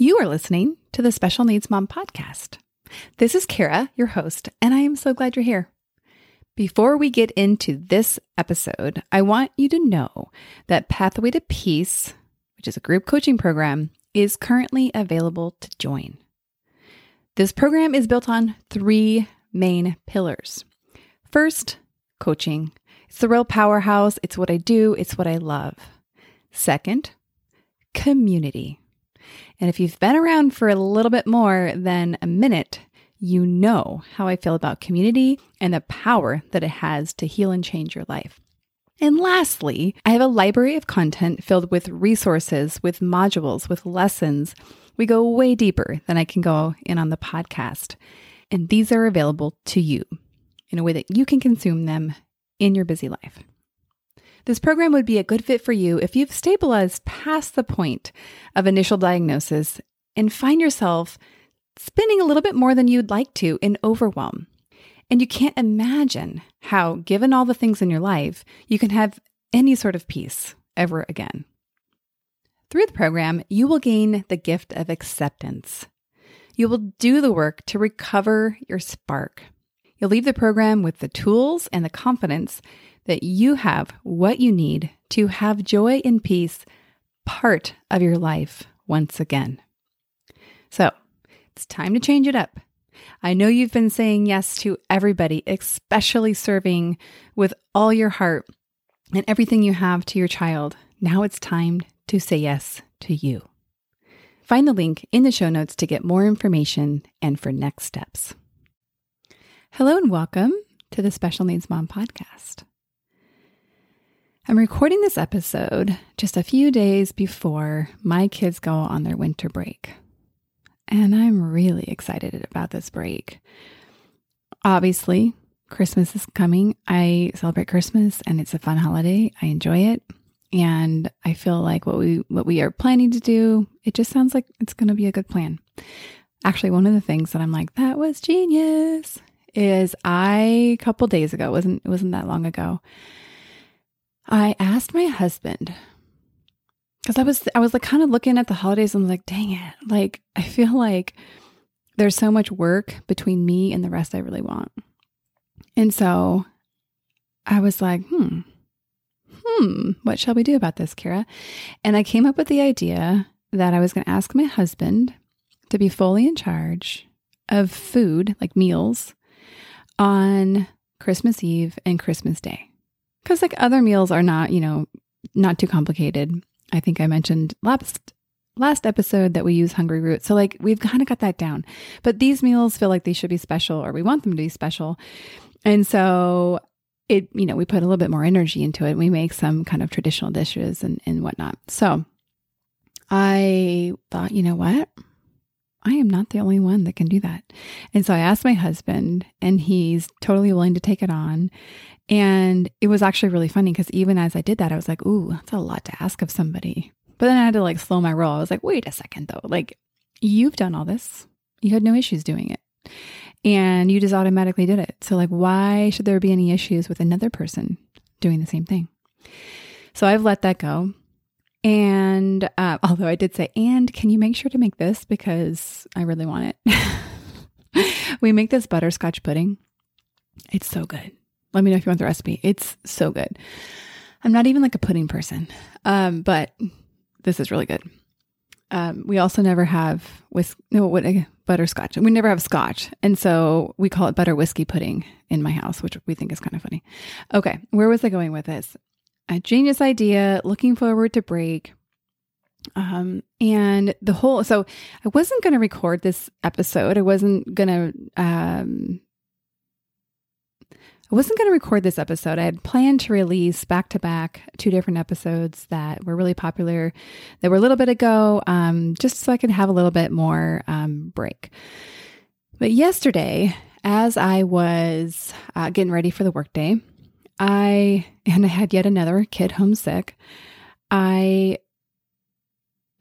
You are listening to the Special Needs Mom podcast. This is Kara, your host, and I am so glad you're here. Before we get into this episode, I want you to know that Pathway to Peace, which is a group coaching program, is currently available to join. This program is built on three main pillars. First, coaching. It's the real powerhouse. It's what I do, it's what I love. Second, community. And if you've been around for a little bit more than a minute, you know how I feel about community and the power that it has to heal and change your life. And lastly, I have a library of content filled with resources, with modules, with lessons. We go way deeper than I can go in on the podcast. And these are available to you in a way that you can consume them in your busy life. This program would be a good fit for you if you've stabilized past the point of initial diagnosis and find yourself spinning a little bit more than you'd like to in overwhelm. And you can't imagine how, given all the things in your life, you can have any sort of peace ever again. Through the program, you will gain the gift of acceptance. You will do the work to recover your spark. You'll leave the program with the tools and the confidence that you have what you need to have joy and peace part of your life once again. So it's time to change it up. I know you've been saying yes to everybody, especially serving with all your heart and everything you have to your child. Now it's time to say yes to you. Find the link in the show notes to get more information and for next steps. Hello and welcome to the Special Needs Mom podcast. I'm recording this episode just a few days before my kids go on their winter break. And I'm really excited about this break. Obviously, Christmas is coming. I celebrate Christmas and it's a fun holiday. I enjoy it. And I feel like what we what we are planning to do, it just sounds like it's going to be a good plan. Actually, one of the things that I'm like, that was genius is I a couple days ago, wasn't it wasn't that long ago. I asked my husband because I was I was like kind of looking at the holidays and like, dang it, like I feel like there's so much work between me and the rest I really want. And so I was like, hmm, hmm, what shall we do about this, Kara? And I came up with the idea that I was going to ask my husband to be fully in charge of food, like meals, on Christmas Eve and Christmas Day because like other meals are not, you know, not too complicated. I think I mentioned last last episode that we use Hungryroot. So like we've kind of got that down. But these meals feel like they should be special or we want them to be special. And so it, you know, we put a little bit more energy into it. We make some kind of traditional dishes and, and whatnot. So I thought, you know what? I am not the only one that can do that. And so I asked my husband, and he's totally willing to take it on. And it was actually really funny because even as I did that, I was like, ooh, that's a lot to ask of somebody. But then I had to like slow my roll. I was like, wait a second though. Like, you've done all this, you had no issues doing it. And you just automatically did it. So, like, why should there be any issues with another person doing the same thing? So I've let that go. And uh, although I did say, and can you make sure to make this because I really want it? we make this butterscotch pudding. It's so good. Let me know if you want the recipe. It's so good. I'm not even like a pudding person, um, but this is really good. Um, we also never have with no what butterscotch. We never have scotch, and so we call it butter whiskey pudding in my house, which we think is kind of funny. Okay, where was I going with this? A genius idea. Looking forward to break. Um, and the whole so I wasn't going to record this episode. I wasn't going to um I wasn't going to record this episode. I had planned to release back to back two different episodes that were really popular, that were a little bit ago, um, just so I could have a little bit more um, break. But yesterday, as I was uh, getting ready for the workday, I and I had yet another kid homesick. I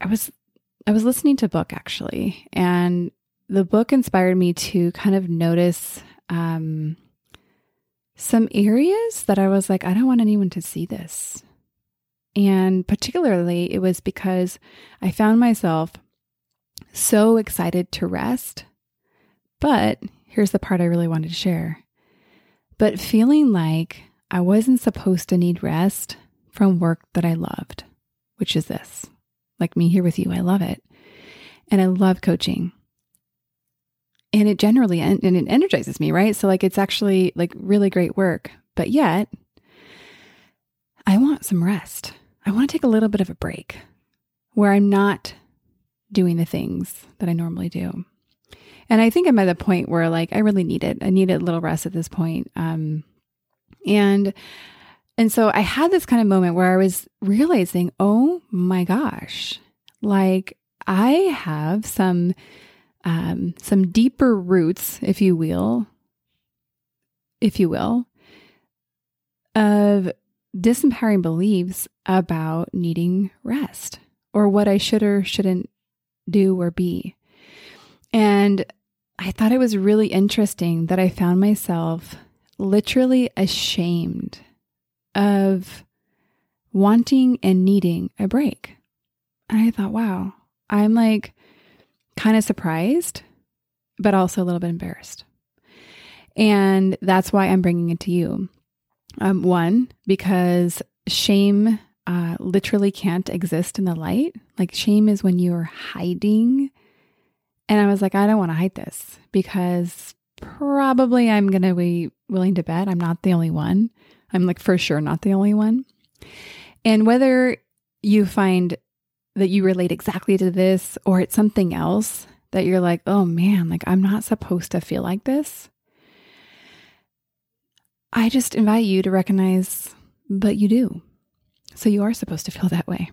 I was I was listening to a book actually, and the book inspired me to kind of notice. Um, some areas that I was like, I don't want anyone to see this. And particularly, it was because I found myself so excited to rest. But here's the part I really wanted to share. But feeling like I wasn't supposed to need rest from work that I loved, which is this. Like me here with you, I love it. And I love coaching. And it generally and it energizes me, right? So like it's actually like really great work. But yet I want some rest. I want to take a little bit of a break where I'm not doing the things that I normally do. And I think I'm at the point where like I really need it. I need a little rest at this point. Um, and and so I had this kind of moment where I was realizing, oh my gosh, like I have some um, some deeper roots, if you will, if you will, of disempowering beliefs about needing rest or what I should or shouldn't do or be. And I thought it was really interesting that I found myself literally ashamed of wanting and needing a break. And I thought, wow, I'm like kind of surprised, but also a little bit embarrassed. And that's why I'm bringing it to you. Um, one, because shame uh, literally can't exist in the light. Like, shame is when you're hiding. And I was like, I don't want to hide this because probably I'm going to be willing to bet I'm not the only one. I'm like for sure not the only one. And whether you find that you relate exactly to this or it's something else that you're like, oh man, like I'm not supposed to feel like this. I just invite you to recognize, but you do. So you are supposed to feel that way.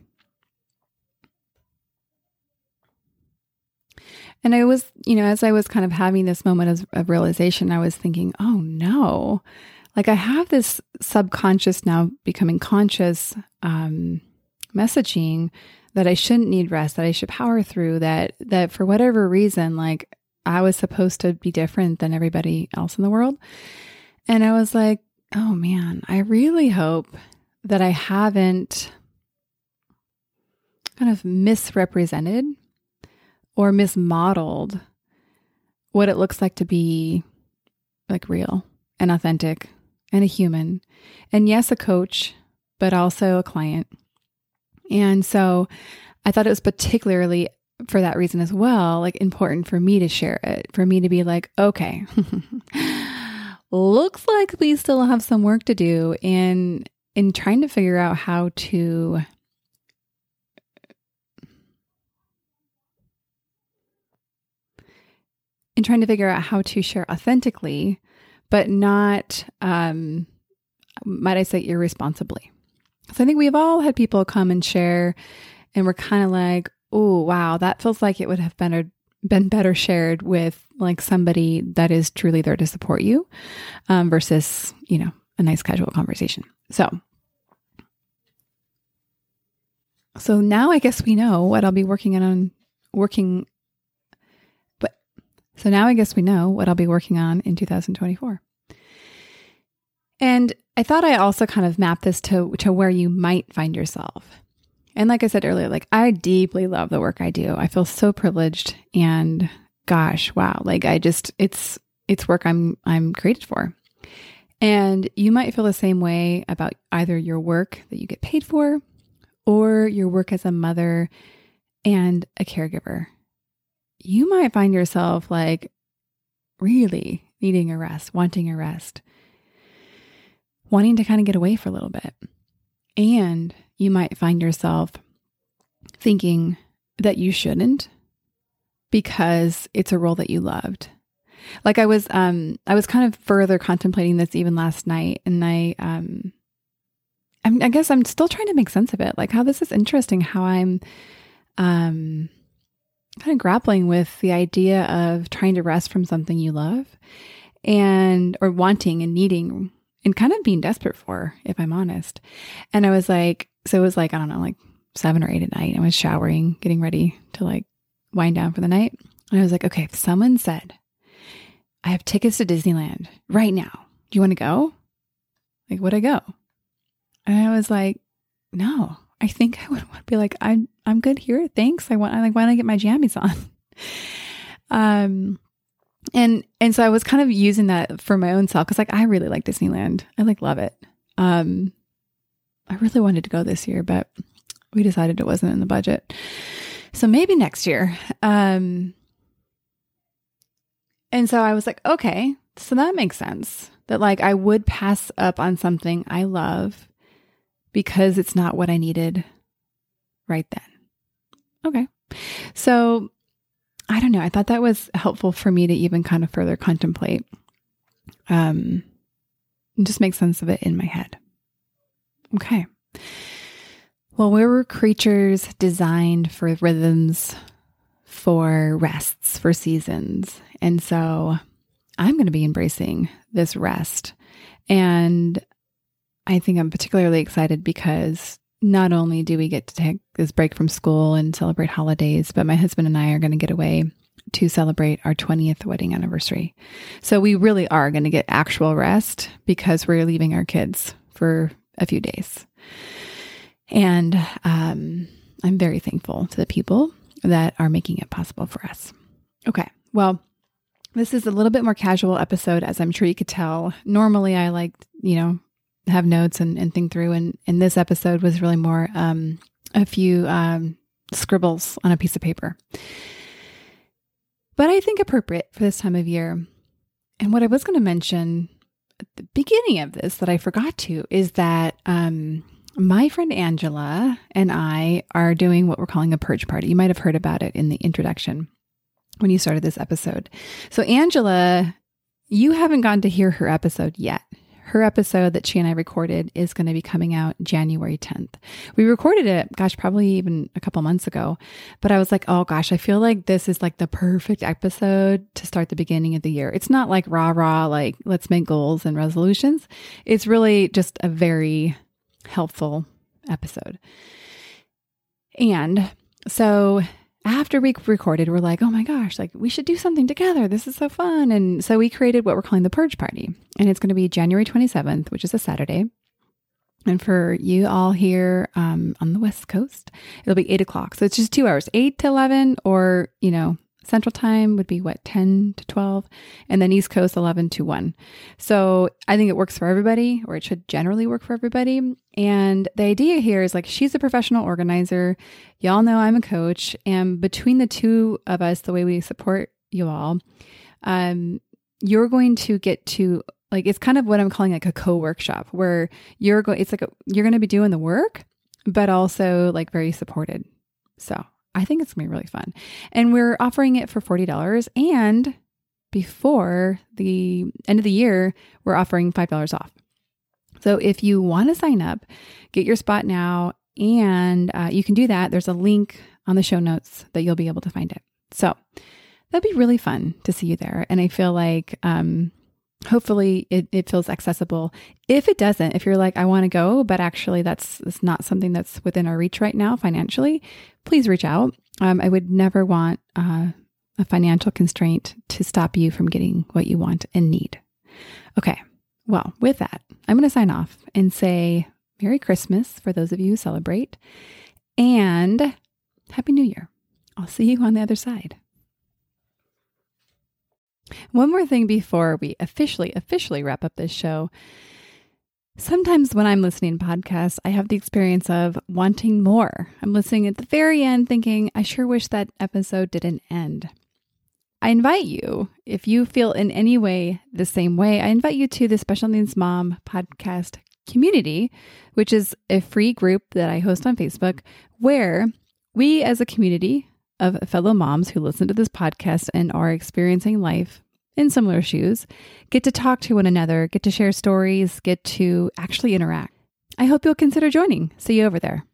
And I was, you know, as I was kind of having this moment of, of, realization, I was thinking, oh no, like I have this subconscious now becoming conscious um, messaging that I shouldn't need rest, that I should power through, that that for whatever reason, like I was supposed to be different than everybody else in the world. And I was like, oh man, I really hope that I haven't kind of misrepresented or mismodeled what it looks like to be like real and authentic and a human. And yes, a coach, but also a client. And so I thought it was particularly for that reason as well, like important for me to share it, for me to be like, okay, looks like we still have some work to do in in trying to figure out how to in trying to figure out how to share authentically but not, um, might I say, irresponsibly. So I think we've all had people come and share, and we're kind of like, oh, wow, that feels like it would have been, been better shared with like somebody that is truly there to support you um, versus, you know, a nice casual conversation. So, so now I guess we know what I'll be working on working so now I guess we know what I'll be working on in 2024. And I thought I also kind of map this to, to where you might find yourself. And like I said earlier, like I deeply love the work I do. I feel so privileged and gosh, wow. Like I just it's it's work I'm I'm created for. And you might feel the same way about either your work that you get paid for or your work as a mother and a caregiver. You might find yourself like really needing a rest, wanting a rest wanting to kind of get away for a little bit. And you might find yourself thinking that you shouldn't because it's a role that you loved. Like I was um I was kind of further contemplating this even last night and I um I'm, I guess I'm still trying to make sense of it. Like how this is interesting how I'm um kind of grappling with the idea of trying to rest from something you love and or wanting and needing and kind of being desperate for, if I'm honest. And I was like, so it was like, I don't know, like seven or eight at night. I was showering, getting ready to like wind down for the night. And I was like, okay, if someone said, I have tickets to Disneyland right now. Do you want to go? Like, would I go? And I was like, no, I think I would want to be like, I'm, I'm good here. Thanks. I want, I like, why don't I get my jammies on? um, and and so I was kind of using that for my own self because like I really like Disneyland. I like love it. Um, I really wanted to go this year, but we decided it wasn't in the budget. So maybe next year. Um, and so I was like, okay, so that makes sense. That like I would pass up on something I love because it's not what I needed right then. Okay. So I don't know. I thought that was helpful for me to even kind of further contemplate. Um, just make sense of it in my head. Okay. Well, we were creatures designed for rhythms, for rests, for seasons. And so I'm going to be embracing this rest. And I think I'm particularly excited because not only do we get to take this break from school and celebrate holidays, but my husband and I are going to get away to celebrate our 20th wedding anniversary. So we really are going to get actual rest because we're leaving our kids for a few days. And um, I'm very thankful to the people that are making it possible for us. Okay. Well, this is a little bit more casual episode, as I'm sure you could tell. Normally, I like, you know, have notes and, and think through. And, and this episode was really more um, a few um, scribbles on a piece of paper. But I think appropriate for this time of year. And what I was going to mention at the beginning of this that I forgot to is that um, my friend Angela and I are doing what we're calling a purge party. You might have heard about it in the introduction when you started this episode. So, Angela, you haven't gotten to hear her episode yet her episode that she and I recorded is going to be coming out January 10th. We recorded it, gosh, probably even a couple months ago, but I was like, oh gosh, I feel like this is like the perfect episode to start the beginning of the year. It's not like rah rah, like let's make goals and resolutions. It's really just a very helpful episode. And so after we recorded, we're like, oh my gosh, like we should do something together. This is so fun. And so we created what we're calling the Purge Party. And it's going to be January 27th, which is a Saturday. And for you all here um, on the West Coast, it'll be eight o'clock. So it's just two hours, eight to 11, or, you know, Central time would be what, 10 to 12, and then East Coast 11 to 1. So I think it works for everybody, or it should generally work for everybody. And the idea here is like she's a professional organizer. Y'all know I'm a coach. And between the two of us, the way we support you all, um, you're going to get to like it's kind of what I'm calling like a co-workshop where you're going it's like a, you're going to be doing the work but also like very supported. So, I think it's going to be really fun. And we're offering it for $40. And before the end of the year, we're offering $5 off. So if you want to sign up, get your spot now. And uh, you can do that. There's a link on the show notes that you'll be able to find it. So that'd be really fun to see you there. And I feel like um, hopefully it, it feels accessible. If it doesn't, if you're like, I want to go, but actually that's, that's not something that's within our reach right now financially, please reach out. Um, I would never want uh, a financial constraint to stop you from getting what you want and need. Okay. Well, with that, I'm going to sign off and say Merry Christmas for those of you who celebrate and Happy New Year. I'll see you on the other side. One more thing before we officially, officially wrap up this show. Sometimes when I'm listening to podcasts, I have the experience of wanting more. I'm listening at the very end thinking, I sure wish that episode didn't end. I invite you, if you feel in any way the same way, I invite you to the Special Needs Mom podcast community, which is a free group that I host on Facebook, where we as a community of fellow moms who listen to this podcast and are experiencing life in similar shoes get to talk to one another, get to share stories, get to actually interact. I hope you'll consider joining. See you over there.